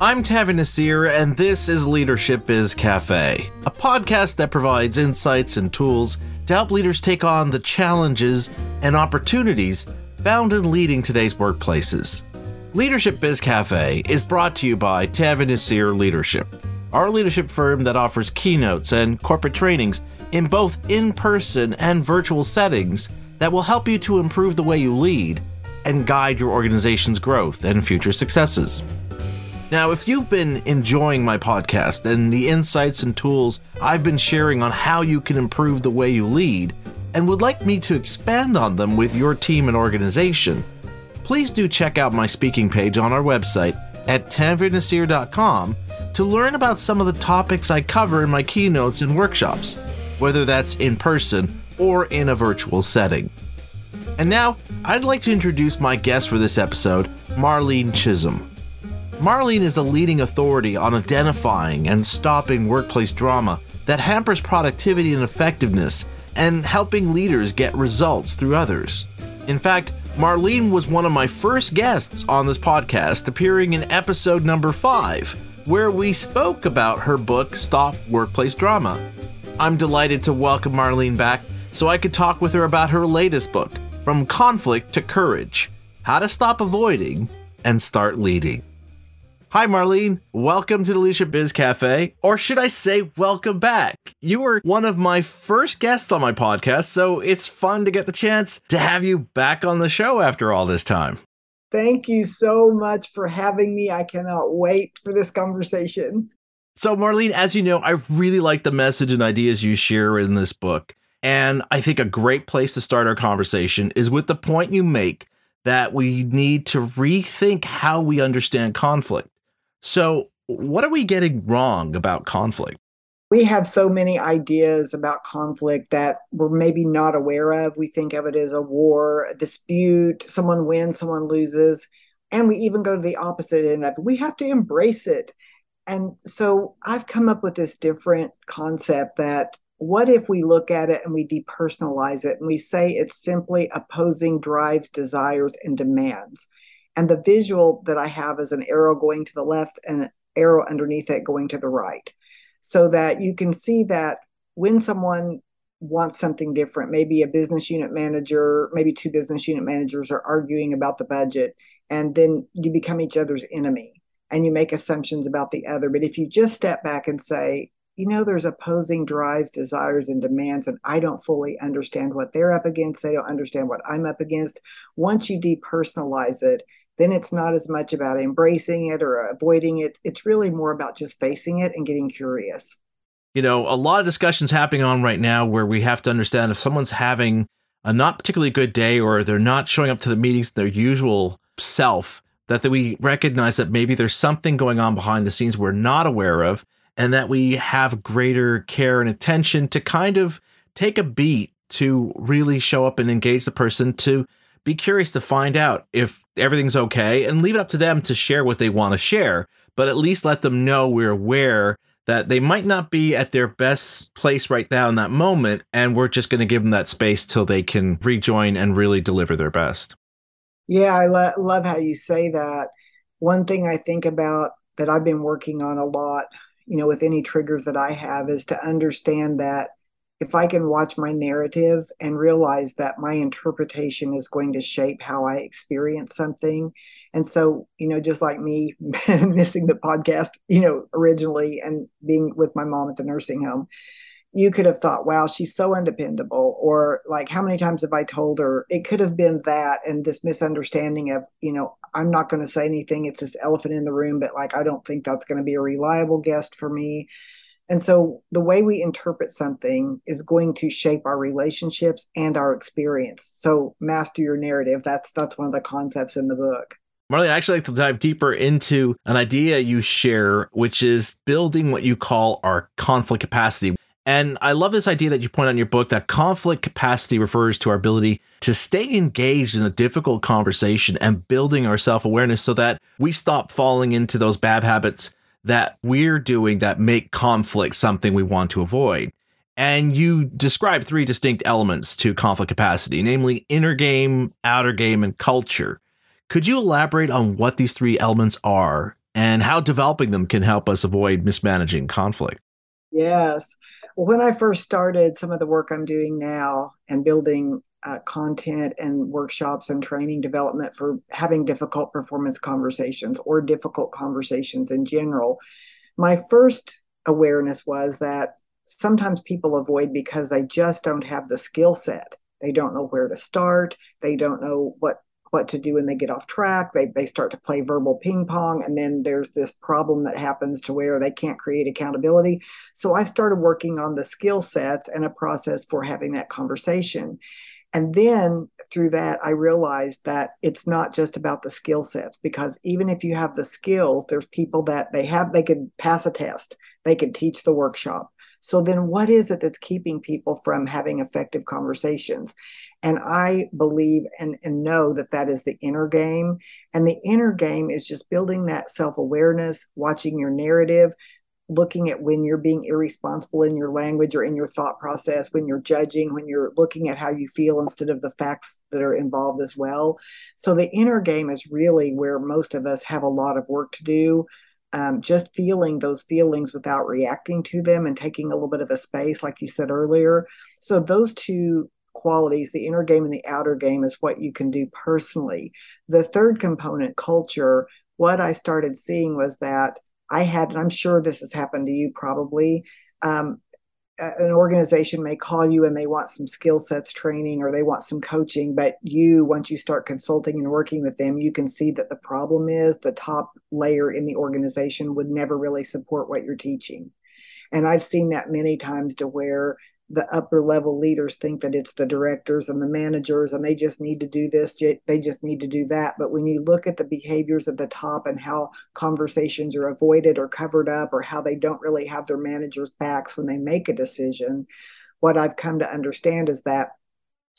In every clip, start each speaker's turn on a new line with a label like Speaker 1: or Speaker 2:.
Speaker 1: I'm Tanveer Naseer, and this is Leadership Biz Cafe, a podcast that provides insights and tools to help leaders take on the challenges and opportunities found in leading today's workplaces. Leadership Biz Cafe is brought to you by Tanveer Naseer Leadership, our leadership firm that offers keynotes and corporate trainings in both in person and virtual settings that will help you to improve the way you lead and guide your organization's growth and future successes. Now, if you've been enjoying my podcast and the insights and tools I've been sharing on how you can improve the way you lead, and would like me to expand on them with your team and organization, please do check out my speaking page on our website at tanveernaseer.com to learn about some of the topics I cover in my keynotes and workshops, whether that's in person or in a virtual setting. And now, I'd like to introduce my guest for this episode, Marlene Chism. Marlene is a leading authority on identifying and stopping workplace drama that hampers productivity and effectiveness and helping leaders get results through others. In fact, Marlene was one of my first guests on this podcast, appearing in episode number five, where we spoke about her book, Stop Workplace Drama. I'm delighted to welcome Marlene back so I could talk with her about her latest book, From Conflict to Courage How to Stop Avoiding and Start Leading. Hi, Marlene. Welcome to the Leadership Biz Cafe. Or should I say, welcome back? You were one of my first guests on my podcast, so it's fun to get the chance to have you back on the show after all this time.
Speaker 2: Thank you so much for having me. I cannot wait for this conversation.
Speaker 1: So, Marlene, as you know, I really like the message and ideas you share in this book. And I think a great place to start our conversation is with the point you make that we need to rethink how we understand conflict. So, what are we getting wrong about conflict?
Speaker 2: We have so many ideas about conflict that we're maybe not aware of. We think of it as a war, a dispute, someone wins, someone loses. And we even go to the opposite end of it. We have to embrace it. And so I've come up with this different concept that what if we look at it and we depersonalize it and we say it's simply opposing drives, desires, and demands? And the visual that I have is an arrow going to the left and an arrow underneath it going to the right. So that you can see that when someone wants something different, maybe a business unit manager, maybe two business unit managers are arguing about the budget, and then you become each other's enemy and you make assumptions about the other. But if you just step back and say, you know, there's opposing drives, desires, and demands, and I don't fully understand what they're up against. They don't understand what I'm up against. Once you depersonalize it then it's not as much about embracing it or avoiding it. It's really more about just facing it and getting curious.
Speaker 1: You know, a lot of discussions happening on right now where we have to understand if someone's having a not particularly good day or they're not showing up to the meetings their usual self, that we recognize that maybe there's something going on behind the scenes we're not aware of, and that we have greater care and attention to kind of take a beat to really show up and engage the person to be curious to find out if everything's okay and leave it up to them to share what they want to share, but at least let them know we're aware that they might not be at their best place right now in that moment. And we're just going to give them that space till they can rejoin and really deliver their best.
Speaker 2: Yeah, I lo- love how you say that. One thing I think about that I've been working on a lot, you know, with any triggers that I have is to understand that if I can watch my narrative and realize that my interpretation is going to shape how I experience something. And so, you know, just like me missing the podcast, you know, originally and being with my mom at the nursing home, you could have thought, wow, she's so undependable. Or like, how many times have I told her? It could have been that and this misunderstanding of, you know, I'm not going to say anything. It's this elephant in the room, but like, I don't think that's going to be a reliable guest for me and so the way we interpret something is going to shape our relationships and our experience. So master your narrative. That's that's one of the concepts in the book.
Speaker 1: Marlene, I actually like to dive deeper into an idea you share, which is building what you call our conflict capacity. And I love this idea that you point out in your book that conflict capacity refers to our ability to stay engaged in a difficult conversation and building our self awareness so that we stop falling into those bad habits that we're doing that make conflict something we want to avoid. And you describe three distinct elements to conflict capacity, namely inner game, outer game, and culture. Could you elaborate on what these three elements are and how developing them can help us avoid mismanaging conflict.
Speaker 2: Yes. When I first started some of the work I'm doing now and building uh, content and workshops and training development for having difficult performance conversations or difficult conversations in general, my first awareness was that sometimes people avoid because they just don't have the skill set. They don't know where to start. They don't know what what to do when they get off track. They they start to play verbal ping pong, and then there's this problem that happens to where they can't create accountability. So I started working on the skill sets and a process for having that conversation. And then through that, I realized that it's not just about the skill sets because even if you have the skills, there's people that they have, they could pass a test, they could teach the workshop. So then what is it that's keeping people from having effective conversations? And I believe and, and know that that is the inner game. And the inner game is just building that self awareness, watching your narrative, looking at when you're being irresponsible in your language or in your thought process, when you're judging, when you're looking at how you feel instead of the facts that are involved as well. So the inner game is really where most of us have a lot of work to do. Um, just feeling those feelings without reacting to them and taking a little bit of a space, like you said earlier. So, those two qualities, the inner game and the outer game, is what you can do personally. The third component, culture, what I started seeing was that I had, and I'm sure this has happened to you probably. Um, an organization may call you and they want some skill sets training or they want some coaching, but you, once you start consulting and working with them, you can see that the problem is the top layer in the organization would never really support what you're teaching. And I've seen that many times to where the upper level leaders think that it's the directors and the managers and they just need to do this they just need to do that. But when you look at the behaviors at the top and how conversations are avoided or covered up or how they don't really have their managers backs when they make a decision what i've come to understand is that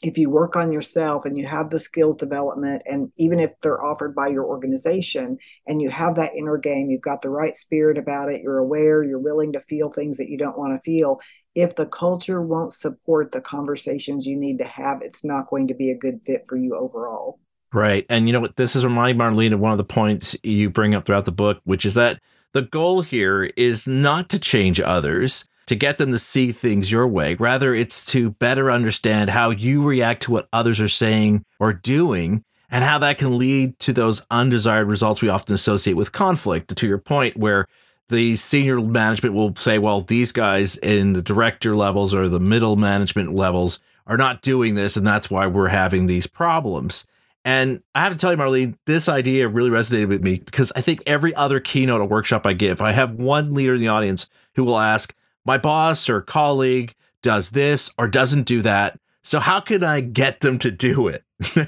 Speaker 2: if you work on yourself and you have the skills development and even if they're offered by your organization and you have that inner game you've got the right spirit about it you're aware you're willing to feel things that you don't want to feel if the culture won't support the conversations you need to have it's not going to be a good fit for you overall.
Speaker 1: Right and you know what this is reminding marlene of one of the points you bring up throughout the book which is that the goal here is not to change others to get them to see things your way. Rather, it's to better understand how you react to what others are saying or doing and how that can lead to those undesired results we often associate with conflict. To your point, where the senior management will say, well, these guys in the director levels or the middle management levels are not doing this, and that's why we're having these problems. And I have to tell you, Marlene, this idea really resonated with me because I think every other keynote or workshop I give, I have one leader in the audience who will ask, my boss or colleague does this or doesn't do that. So how can I get them to do it?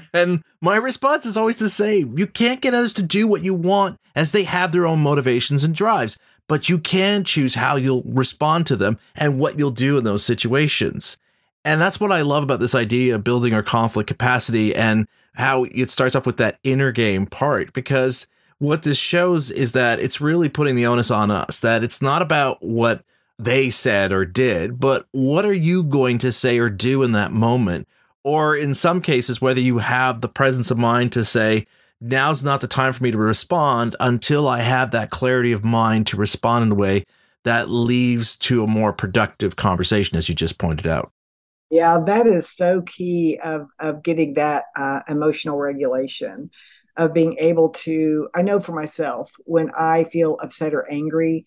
Speaker 1: and my response is always the same. You can't get others to do what you want as they have their own motivations and drives, but you can choose how you'll respond to them and what you'll do in those situations. And that's what I love about this idea of building our conflict capacity and how it starts off with that inner game part because what this shows is that it's really putting the onus on us that it's not about what they said or did, but what are you going to say or do in that moment? Or in some cases, whether you have the presence of mind to say, now's not the time for me to respond until I have that clarity of mind to respond in a way that leads to a more productive conversation, as you just pointed out.
Speaker 2: Yeah, that is so key of, of getting that uh, emotional regulation, of being able to. I know for myself, when I feel upset or angry,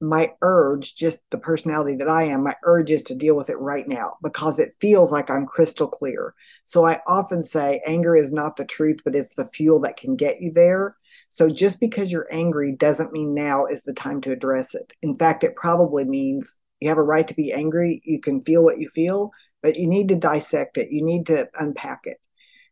Speaker 2: my urge, just the personality that I am, my urge is to deal with it right now because it feels like I'm crystal clear. So I often say anger is not the truth, but it's the fuel that can get you there. So just because you're angry doesn't mean now is the time to address it. In fact, it probably means you have a right to be angry. You can feel what you feel, but you need to dissect it, you need to unpack it.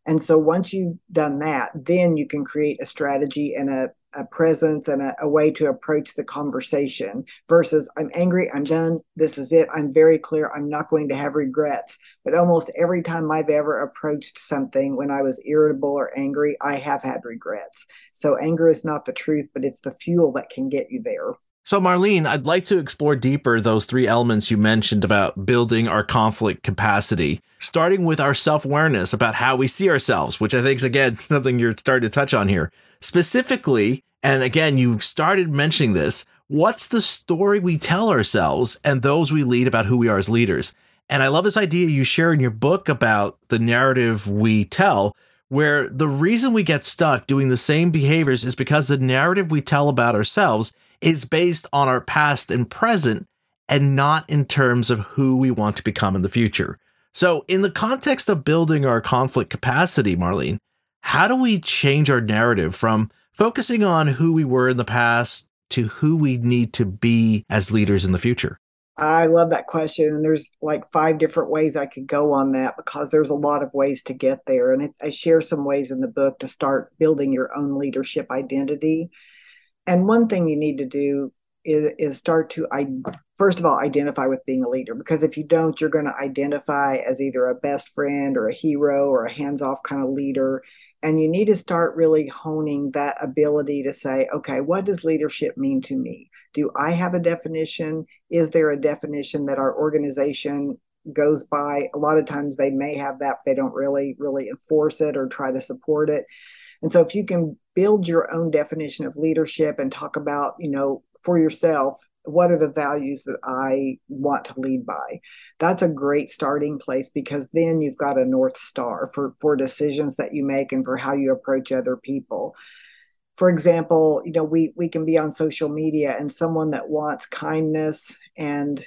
Speaker 2: And so once you've done that, then you can create a strategy and a a presence and a, a, way to approach the conversation versus I'm angry, I'm done, this is it, I'm very clear, I'm not going to have regrets. But almost every time I've ever approached something when I was irritable or angry, I have had regrets. So anger is not the truth, but it's the fuel that can get you there.
Speaker 1: So, Marlene, I'd like to explore deeper those three elements you mentioned about building our conflict capacity, starting with our self awareness about how we see ourselves, which I think is, again, something you're starting to touch on here. Specifically, And again, you started mentioning this. What's the story we tell ourselves and those we lead about who we are as leaders? And I love this idea you share in your book about the narrative we tell, where the reason we get stuck doing the same behaviors is because the narrative we tell about ourselves is based on our past and present and not in terms of who we want to become in the future. So, in the context of building our conflict capacity, Marlene, how do we change our narrative from focusing on who we were in the past to who we need to be as leaders in the future?
Speaker 2: I love that question. And there's like five different ways I could go on that because there's a lot of ways to get there. And I share some ways in the book to start building your own leadership identity. And one thing you need to do is, is start to I, first of all identify with being a leader because if you don't you're going to identify as either a best friend or a hero or a hands-off kind of leader. And you need to start really honing that ability to say okay what does leadership mean to me? Do i have a definition? Is there a definition that our organization goes by? A lot of times they may have that but they don't really really enforce it or try to support it. And so if you can build your own definition of leadership and talk about you know for yourself what are the values that I want to lead by? That's a great starting place because then you've got a North Star for, for decisions that you make and for how you approach other people. For example, you know, we, we can be on social media and someone that wants kindness and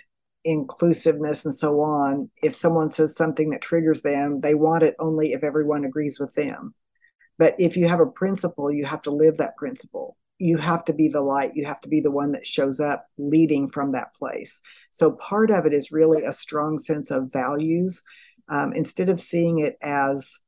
Speaker 2: inclusiveness and so on, if someone says something that triggers them, they want it only if everyone agrees with them. But if you have a principle, you have to live that principle you have to be the light. You have to be the one that shows up leading from that place. So part of it is really a strong sense of values um, instead of seeing it as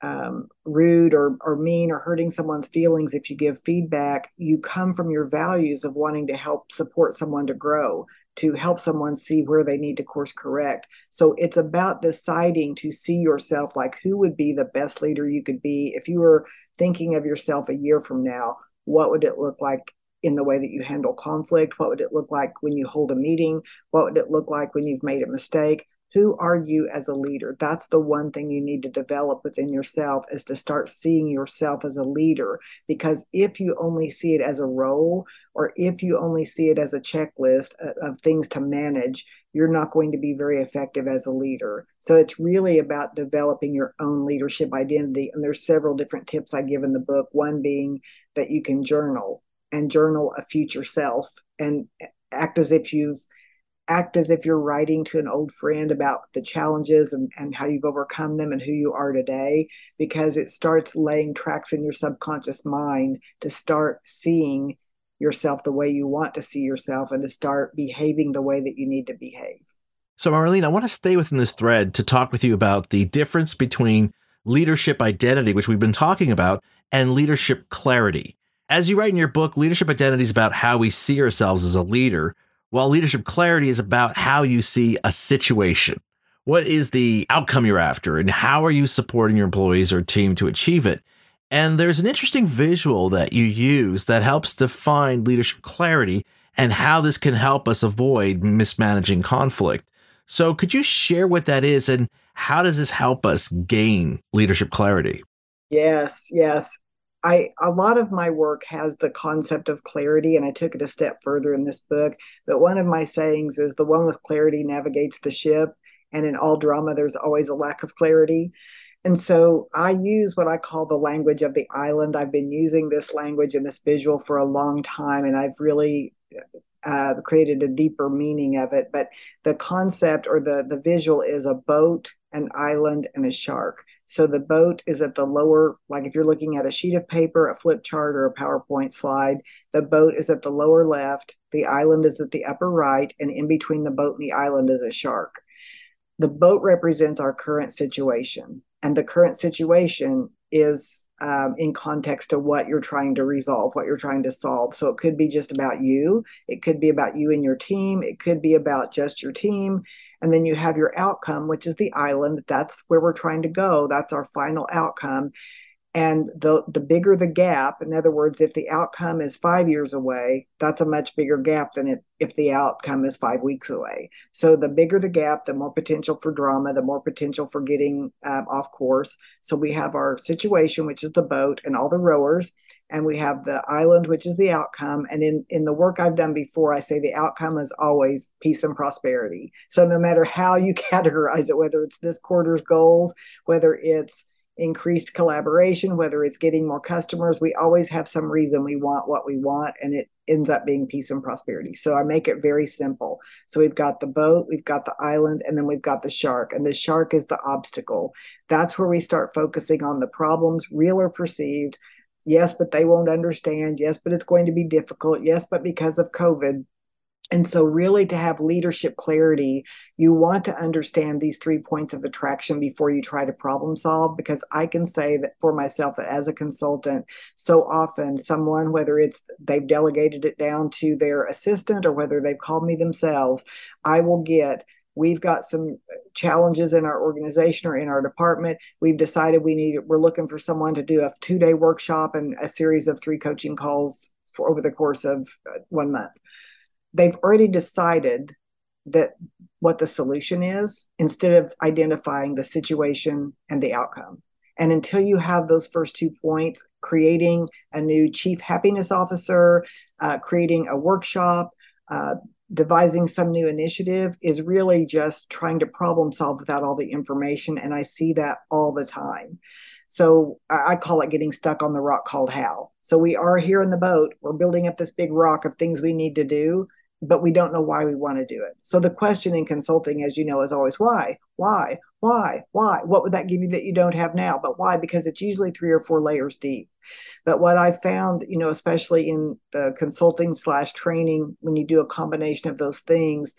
Speaker 2: um, rude or, or mean or hurting someone's feelings if you give feedback you come from your values of wanting to help support someone to grow to help someone see where they need to course correct so it's about deciding to see yourself like who would be the best leader you could be if you were thinking of yourself a year from now what would it look like in the way that you handle conflict? What would it look like when you hold a meeting? What would it look like when you've made a mistake? Who are you as a leader? That's the one thing you need to develop within yourself is to start seeing yourself as a leader. Because if you only see it as a role, or if you only see it as a checklist of things to manage, you're not going to be very effective as a leader. So it's really about developing your own leadership identity. And there's several different tips I give in the book. One being that you can journal and journal a future self and act as if you've act as if you're writing to an old friend about the challenges and, and how you've overcome them and who you are today because it starts laying tracks in your subconscious mind to start seeing yourself the way you want to see yourself and to start behaving the way that you need to behave.
Speaker 1: So, Marlene, I want to stay within this thread to talk with you about the difference between leadership identity, which we've been talking about, and leadership clarity. As you write in your book, leadership identity is about how we see ourselves as a leader, while leadership clarity is about how you see a situation. What is the outcome you're after, and how are you supporting your employees or team to achieve it? And there's an interesting visual that you use that helps define leadership clarity and how this can help us avoid mismanaging conflict. So, could you share what that is and how does this help us gain leadership clarity?
Speaker 2: Yes, yes. I a lot of my work has the concept of clarity, and I took it a step further in this book. But one of my sayings is the one with clarity navigates the ship. And in all drama, there's always a lack of clarity. And so I use what I call the language of the island. I've been using this language and this visual for a long time, and I've really uh, created a deeper meaning of it. But the concept or the the visual is a boat, an island, and a shark. So the boat is at the lower, like if you're looking at a sheet of paper, a flip chart, or a PowerPoint slide, the boat is at the lower left, the island is at the upper right, and in between the boat and the island is a shark. The boat represents our current situation, and the current situation is um, in context to what you're trying to resolve, what you're trying to solve. So it could be just about you, it could be about you and your team, it could be about just your team. And then you have your outcome, which is the island. That's where we're trying to go. That's our final outcome. And the the bigger the gap in other words if the outcome is five years away that's a much bigger gap than it, if the outcome is five weeks away. So the bigger the gap the more potential for drama the more potential for getting um, off course. So we have our situation which is the boat and all the rowers and we have the island which is the outcome. And in in the work i've done before i say the outcome is always peace and prosperity. So no matter how you categorize it whether it's this quarter's goals whether it's increased collaboration, whether it's getting more customers. We always have some reason we want what we want, and it ends up being peace and prosperity. So I make it very simple. So we've got the boat, we've got the island, and then we've got the shark. And the shark is the obstacle. That's where we start focusing on the problems, real or perceived. Yes, but they won't understand. Yes, but it's going to be difficult. Yes, but because of COVID, and so, really, to have leadership clarity, you want to understand these three points of attraction before you try to problem solve. Because I can say that for myself, as a consultant, so often someone, whether it's they've delegated it down to their assistant or whether they've called me themselves, I will get we've got some challenges in our organization or in our department we've decided we need we're looking for someone to do a two day workshop and a series of three coaching calls for over the course of uh, one month they've already decided that what the solution is instead of identifying the situation and the outcome. And until you have those first two points, creating a new chief happiness officer, uh, creating a workshop, uh, devising some new initiative is really just trying to problem solve without all the information. And I see that all the time. So I call it getting stuck on the rock called how. So we are here in the boat. We're building up this big rock of things we need to do but we don't know why we want to do it. So the question in consulting, as you know, is always why, why, why, why? What would that give you that you don't have now? But why? Because it's usually three or four layers deep. But what I found, you know, especially in the consulting slash training, when you do a combination of those things,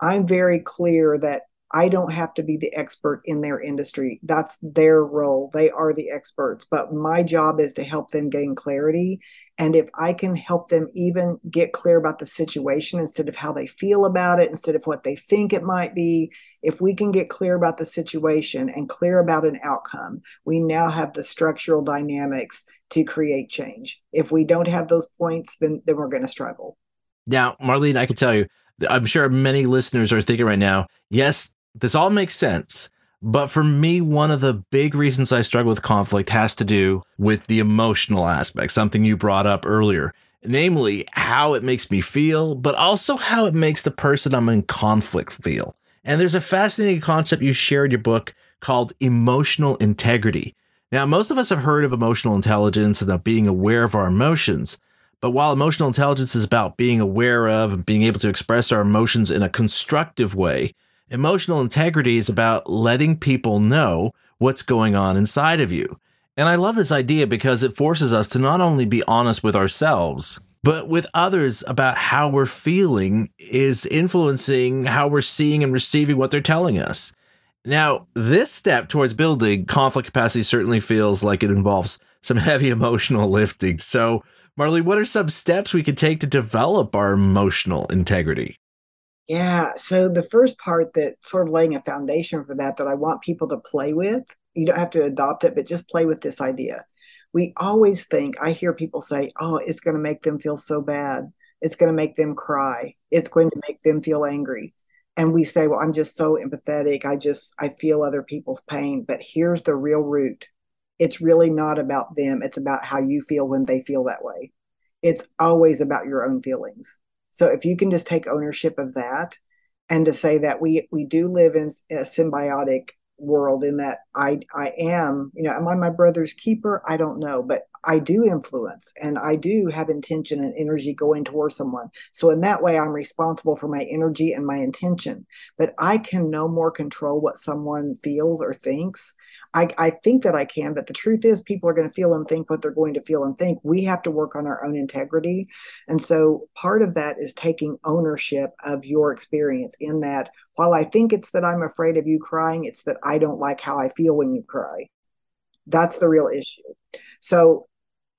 Speaker 2: I'm very clear that I don't have to be the expert in their industry. That's their role. They are the experts. But my job is to help them gain clarity. And if I can help them even get clear about the situation instead of how they feel about it, instead of what they think it might be, if we can get clear about the situation and clear about an outcome, we now have the structural dynamics to create change. If we don't have those points, then, then we're going to struggle.
Speaker 1: Now, Marlene, I can tell you, I'm sure many listeners are thinking right now, yes, this all makes sense. But for me, one of the big reasons I struggle with conflict has to do with the emotional aspect, something you brought up earlier, namely how it makes me feel, but also how it makes the person I'm in conflict feel. And there's a fascinating concept you share in your book called emotional integrity. Now, most of us have heard of emotional intelligence and of being aware of our emotions. But while emotional intelligence is about being aware of and being able to express our emotions in a constructive way, Emotional integrity is about letting people know what's going on inside of you. And I love this idea because it forces us to not only be honest with ourselves, but with others about how we're feeling is influencing how we're seeing and receiving what they're telling us. Now, this step towards building conflict capacity certainly feels like it involves some heavy emotional lifting. So, Marley, what are some steps we could take to develop our emotional integrity?
Speaker 2: Yeah. So the first part that sort of laying a foundation for that, that I want people to play with, you don't have to adopt it, but just play with this idea. We always think, I hear people say, oh, it's going to make them feel so bad. It's going to make them cry. It's going to make them feel angry. And we say, well, I'm just so empathetic. I just, I feel other people's pain. But here's the real root it's really not about them. It's about how you feel when they feel that way. It's always about your own feelings. So if you can just take ownership of that and to say that we we do live in a symbiotic world in that I I am, you know, am I my brother's keeper? I don't know, but I do influence and I do have intention and energy going towards someone. So in that way I'm responsible for my energy and my intention. But I can no more control what someone feels or thinks I, I think that I can, but the truth is, people are going to feel and think what they're going to feel and think. We have to work on our own integrity. And so part of that is taking ownership of your experience in that while I think it's that I'm afraid of you crying, it's that I don't like how I feel when you cry. That's the real issue. So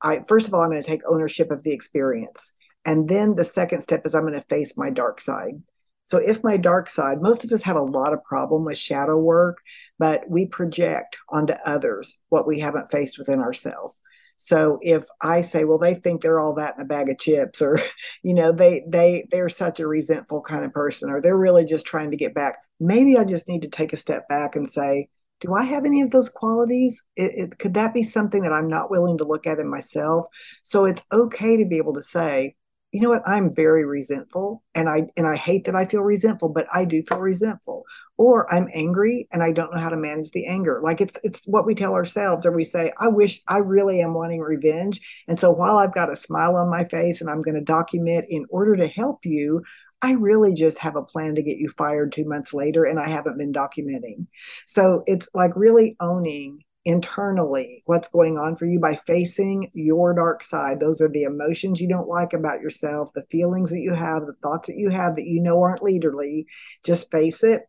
Speaker 2: I first of all, I'm going to take ownership of the experience. And then the second step is I'm going to face my dark side. So if my dark side, most of us have a lot of problem with shadow work, but we project onto others what we haven't faced within ourselves. So if I say, well, they think they're all that in a bag of chips, or you know, they they they're such a resentful kind of person, or they're really just trying to get back. Maybe I just need to take a step back and say, do I have any of those qualities? It, it, could that be something that I'm not willing to look at in myself? So it's okay to be able to say, you know what i'm very resentful and i and i hate that i feel resentful but i do feel resentful or i'm angry and i don't know how to manage the anger like it's it's what we tell ourselves or we say i wish i really am wanting revenge and so while i've got a smile on my face and i'm going to document in order to help you I really just have a plan to get you fired two months later, and I haven't been documenting. So it's like really owning internally what's going on for you by facing your dark side. Those are the emotions you don't like about yourself, the feelings that you have, the thoughts that you have that you know aren't leaderly. Just face it.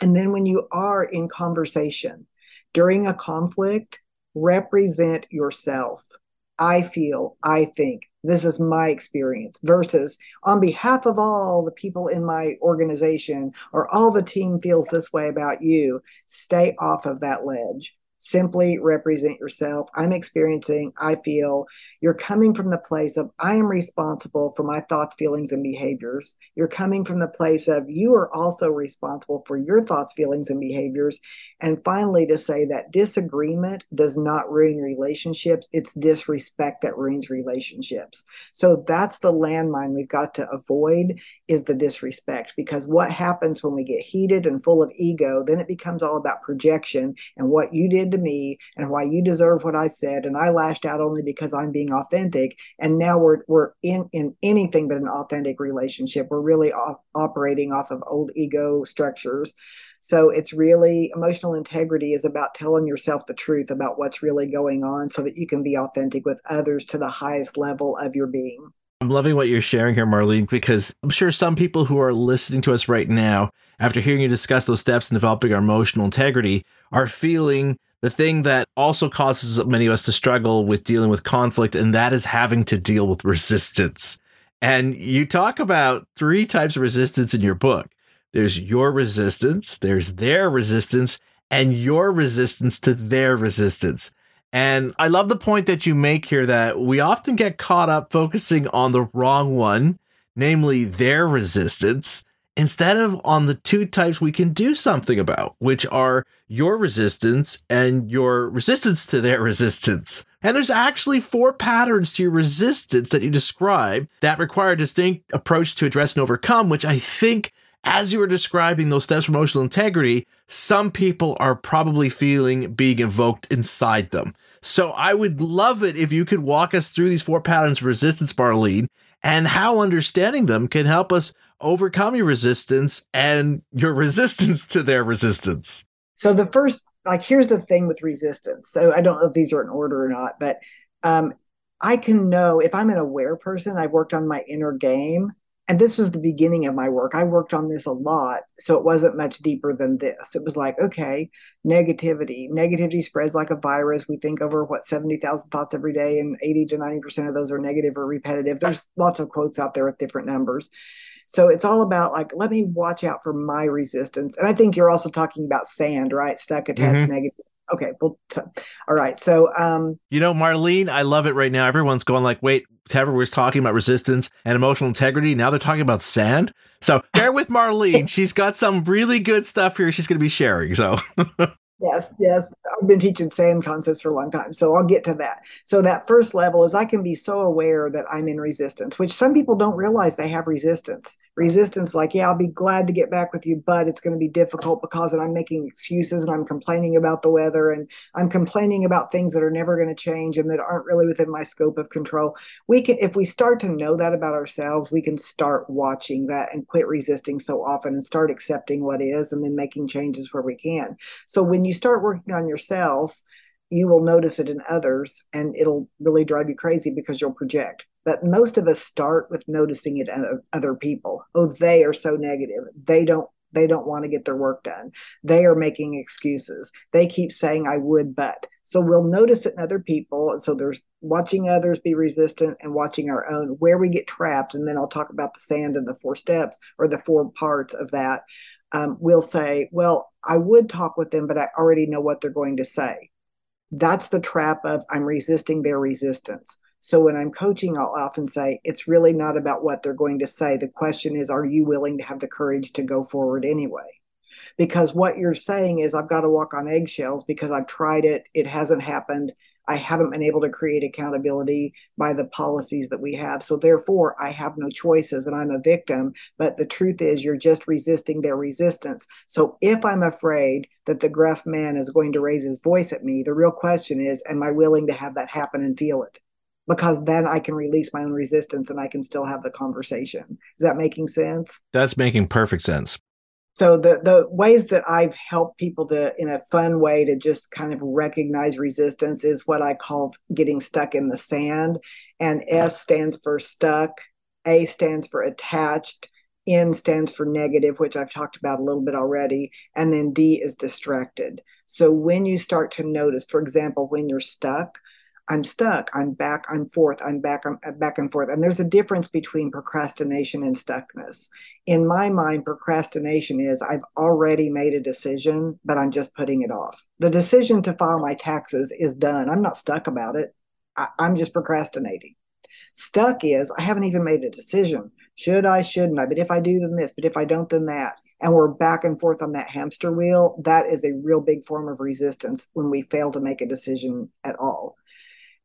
Speaker 2: And then when you are in conversation during a conflict, represent yourself. I feel, I think, this is my experience versus on behalf of all the people in my organization or all the team feels this way about you stay off of that ledge simply represent yourself. I'm experiencing, I feel you're coming from the place of I am responsible for my thoughts, feelings, and behaviors. You're coming from the place of you are also responsible for your thoughts, feelings, and behaviors. And finally, to say that disagreement does not ruin relationships, it's disrespect that ruins relationships. So that's the landmine we've got to avoid is the disrespect because what happens when we get heated and full of ego, then it becomes all about projection and what you did to me and why you deserve what I said. And I lashed out only because I'm being authentic. And now we're, we're in, in anything but an authentic relationship. We're really op- operating off of old ego structures. So it's really emotional integrity is about telling yourself the truth about what's really going on so that you can be authentic with others to the highest level of your being.
Speaker 1: I'm loving what you're sharing here, Marlene, because I'm sure some people who are listening to us right now, after hearing you discuss those steps in developing our emotional integrity, are feeling the thing that also causes many of us to struggle with dealing with conflict, and that is having to deal with resistance. And you talk about three types of resistance in your book there's your resistance, there's their resistance, and your resistance to their resistance. And I love the point that you make here that we often get caught up focusing on the wrong one, namely their resistance, instead of on the two types we can do something about, which are your resistance and your resistance to their resistance. And there's actually four patterns to your resistance that you describe that require a distinct approach to address and overcome, which I think, as you were describing those steps for emotional integrity, some people are probably feeling being evoked inside them. So I would love it if you could walk us through these four patterns of resistance, Marlene, and how understanding them can help us overcome your resistance and your resistance to their resistance.
Speaker 2: So the first, like, here's the thing with resistance. So I don't know if these are in order or not, but um, I can know if I'm an aware person, I've worked on my inner game. And this was the beginning of my work. I worked on this a lot. So it wasn't much deeper than this. It was like, okay, negativity. Negativity spreads like a virus. We think over what, 70,000 thoughts every day, and 80 to 90% of those are negative or repetitive. There's lots of quotes out there with different numbers. So it's all about like, let me watch out for my resistance. And I think you're also talking about sand, right? Stuck, attached, mm-hmm. negative. Okay, well, so, all right. So, um,
Speaker 1: you know, Marlene, I love it right now. Everyone's going like, wait, Trevor was talking about resistance and emotional integrity. Now they're talking about sand. So bear with Marlene. She's got some really good stuff here. She's going to be sharing. So
Speaker 2: Yes, yes. I've been teaching SAM concepts for a long time. So I'll get to that. So that first level is I can be so aware that I'm in resistance, which some people don't realize they have resistance. Resistance, like, yeah, I'll be glad to get back with you, but it's going to be difficult because I'm making excuses and I'm complaining about the weather and I'm complaining about things that are never going to change and that aren't really within my scope of control. We can, if we start to know that about ourselves, we can start watching that and quit resisting so often and start accepting what is and then making changes where we can. So when you you start working on yourself, you will notice it in others and it'll really drive you crazy because you'll project. But most of us start with noticing it in other people. Oh, they are so negative. They don't They don't want to get their work done. They are making excuses. They keep saying, I would, but. So we'll notice it in other people. So there's watching others be resistant and watching our own, where we get trapped. And then I'll talk about the sand and the four steps or the four parts of that. Um, we'll say, Well, I would talk with them, but I already know what they're going to say. That's the trap of I'm resisting their resistance. So when I'm coaching, I'll often say, it's really not about what they're going to say. The question is, are you willing to have the courage to go forward anyway? Because what you're saying is, I've got to walk on eggshells because I've tried it, it hasn't happened. I haven't been able to create accountability by the policies that we have. So therefore, I have no choices and I'm a victim. But the truth is, you're just resisting their resistance. So if I'm afraid that the gruff man is going to raise his voice at me, the real question is, am I willing to have that happen and feel it? because then I can release my own resistance and I can still have the conversation. Is that making sense?
Speaker 1: That's making perfect sense.
Speaker 2: So the the ways that I've helped people to in a fun way to just kind of recognize resistance is what I call getting stuck in the sand. And S stands for stuck, A stands for attached, N stands for negative, which I've talked about a little bit already, and then D is distracted. So when you start to notice, for example, when you're stuck, I'm stuck. I'm back. I'm forth. I'm back. I'm uh, back and forth. And there's a difference between procrastination and stuckness. In my mind, procrastination is I've already made a decision, but I'm just putting it off. The decision to file my taxes is done. I'm not stuck about it. I, I'm just procrastinating. Stuck is I haven't even made a decision. Should I? Shouldn't I? But if I do, then this. But if I don't, then that. And we're back and forth on that hamster wheel. That is a real big form of resistance when we fail to make a decision at all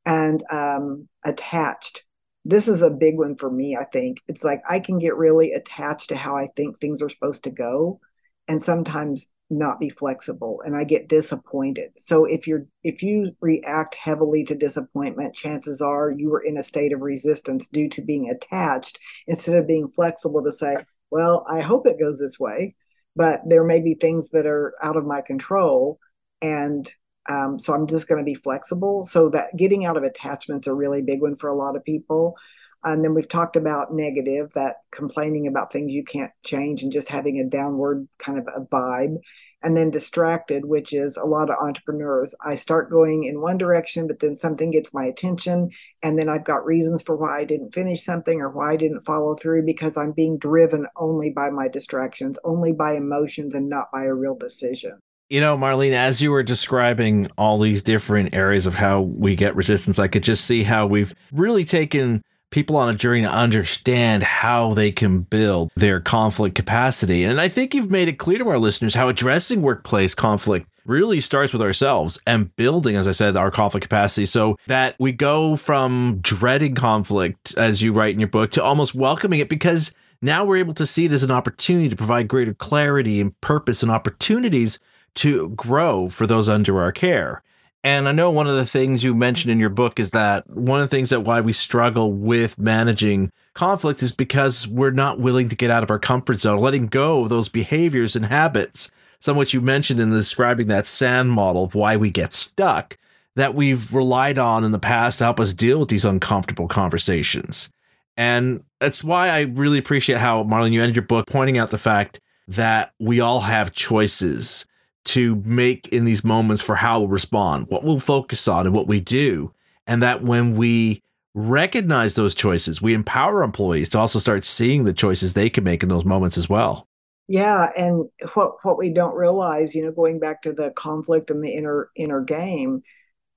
Speaker 2: and um, attached. This is a big one for me, I think. It's like I can get really attached to how I think things are supposed to go and sometimes not be flexible and I get disappointed. So if you're if you react heavily to disappointment, chances are you are in a state of resistance due to being attached instead of being flexible to say, well, I hope it goes this way, but there may be things that are out of my control and um, so I'm just going to be flexible. So that getting out of attachments a really big one for a lot of people. And then we've talked about negative, that complaining about things you can't change and just having a downward kind of a vibe. And then distracted, which is a lot of entrepreneurs. I start going in one direction, but then something gets my attention. And then I've got reasons for why I didn't finish something or why I didn't follow through because I'm being driven only by my distractions, only by emotions, and not by a real decision.
Speaker 1: You know, Marlene, as you were describing all these different areas of how we get resistance, I could just see how we've really taken people on a journey to understand how they can build their conflict capacity. And I think you've made it clear to our listeners how addressing workplace conflict really starts with ourselves and building, as I said, our conflict capacity so that we go from dreading conflict, as you write in your book, to almost welcoming it because now we're able to see it as an opportunity to provide greater clarity and purpose and opportunities to grow for those under our care. And I know one of the things you mentioned in your book is that one of the things that why we struggle with managing conflict is because we're not willing to get out of our comfort zone, letting go of those behaviors and habits, some which you mentioned in describing that sand model of why we get stuck, that we've relied on in the past to help us deal with these uncomfortable conversations. And that's why I really appreciate how, Marlene, you ended your book pointing out the fact that we all have choices to make in these moments for how we'll respond, what we'll focus on, and what we do. And that when we recognize those choices, we empower employees to also start seeing the choices they can make in those moments as well.
Speaker 2: Yeah, and what what we don't realize, you know, going back to the conflict and the inner inner game,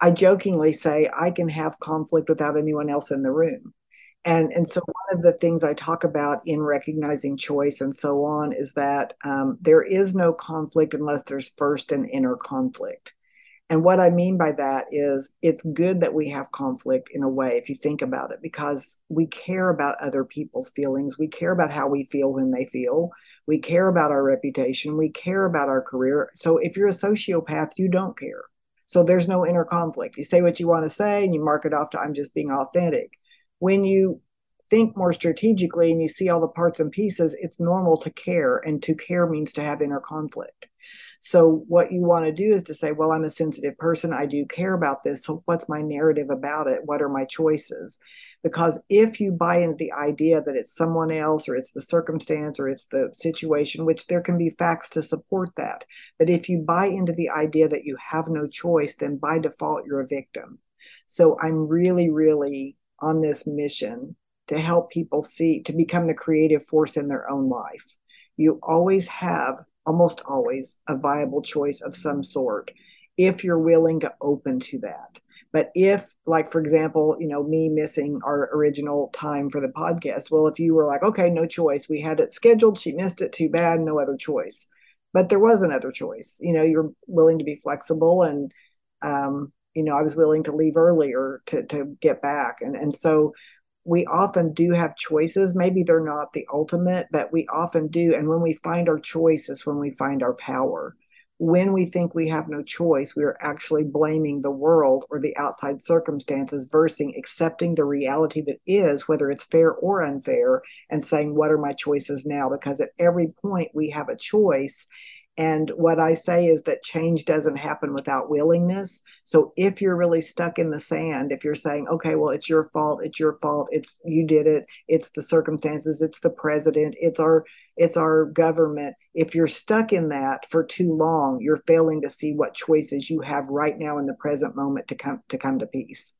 Speaker 2: I jokingly say I can have conflict without anyone else in the room and and so one of the things i talk about in recognizing choice and so on is that um, there is no conflict unless there's first an inner conflict. And what i mean by that is it's good that we have conflict in a way if you think about it because we care about other people's feelings. We care about how we feel when they feel. We care about our reputation. We care about our career. So if you're a sociopath you don't care. So there's no inner conflict. You say what you want to say and you mark it off to i'm just being authentic when you think more strategically and you see all the parts and pieces, it's normal to care. And to care means to have inner conflict. So, what you want to do is to say, Well, I'm a sensitive person. I do care about this. So, what's my narrative about it? What are my choices? Because if you buy into the idea that it's someone else or it's the circumstance or it's the situation, which there can be facts to support that. But if you buy into the idea that you have no choice, then by default, you're a victim. So, I'm really, really on this mission to help people see, to become the creative force in their own life. You always have almost always a viable choice of some sort if you're willing to open to that. But if, like, for example, you know, me missing our original time for the podcast, well, if you were like, okay, no choice, we had it scheduled, she missed it, too bad, no other choice. But there was another choice. You know, you're willing to be flexible and, um, you know, I was willing to leave earlier to, to get back. And, and so we often do have choices. Maybe they're not the ultimate, but we often do. And when we find our choice is when we find our power. When we think we have no choice, we are actually blaming the world or the outside circumstances versus accepting the reality that is, whether it's fair or unfair, and saying, What are my choices now? Because at every point we have a choice. And what I say is that change doesn't happen without willingness. So if you're really stuck in the sand, if you're saying, okay, well, it's your fault, it's your fault, it's you did it, it's the circumstances, it's the president, it's our it's our government. If you're stuck in that for too long, you're failing to see what choices you have right now in the present moment to come to come to peace.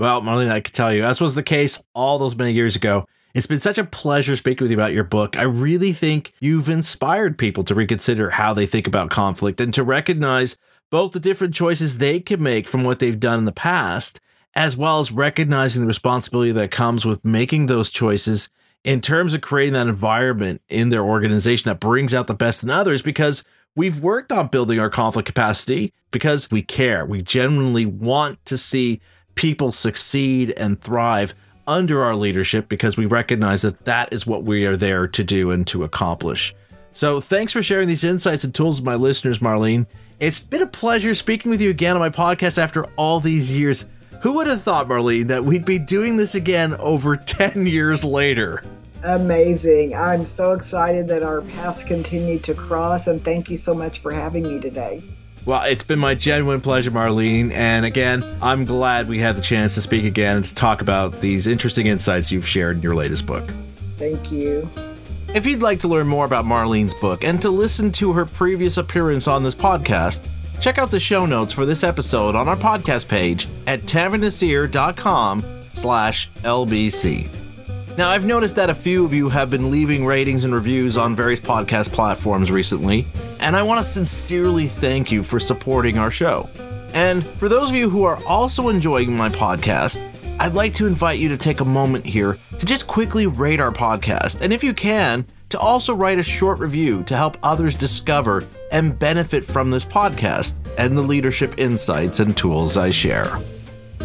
Speaker 1: Well, Marlene, I can tell you, as was the case all those many years ago, it's been such a pleasure speaking with you about your book. I really think you've inspired people to reconsider how they think about conflict and to recognize both the different choices they can make from what they've done in the past, as well as recognizing the responsibility that comes with making those choices in terms of creating that environment in their organization that brings out the best in others because we've worked on building our conflict capacity because we care. We genuinely want to see people succeed and thrive under our leadership because we recognize that that is what we are there to do and to accomplish. So, thanks for sharing these insights and tools with my listeners, Marlene. It's been a pleasure speaking with you again on my podcast after all these years. Who would have thought, Marlene, that we'd be doing this again over 10 years later?
Speaker 2: Amazing. I'm so excited that our paths continue to cross, and thank you so much for having me today.
Speaker 1: Well, it's been my genuine pleasure, Marlene. And again, I'm glad we had the chance to speak again and to talk about these interesting insights you've shared in your latest book.
Speaker 2: Thank you.
Speaker 1: If you'd like to learn more about Marlene's book and to listen to her previous appearance on this podcast, check out the show notes for this episode on our podcast page at tanveernaseer.com slash LBC. Now, I've noticed that a few of you have been leaving ratings and reviews on various podcast platforms recently, and I want to sincerely thank you for supporting our show. And for those of you who are also enjoying my podcast, I'd like to invite you to take a moment here to just quickly rate our podcast, and if you can, to also write a short review to help others discover and benefit from this podcast and the leadership insights and tools I share.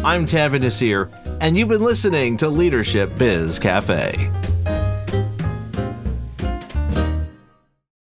Speaker 1: I'm Tanveer Naseer, and you've been listening to Leadership Biz Cafe.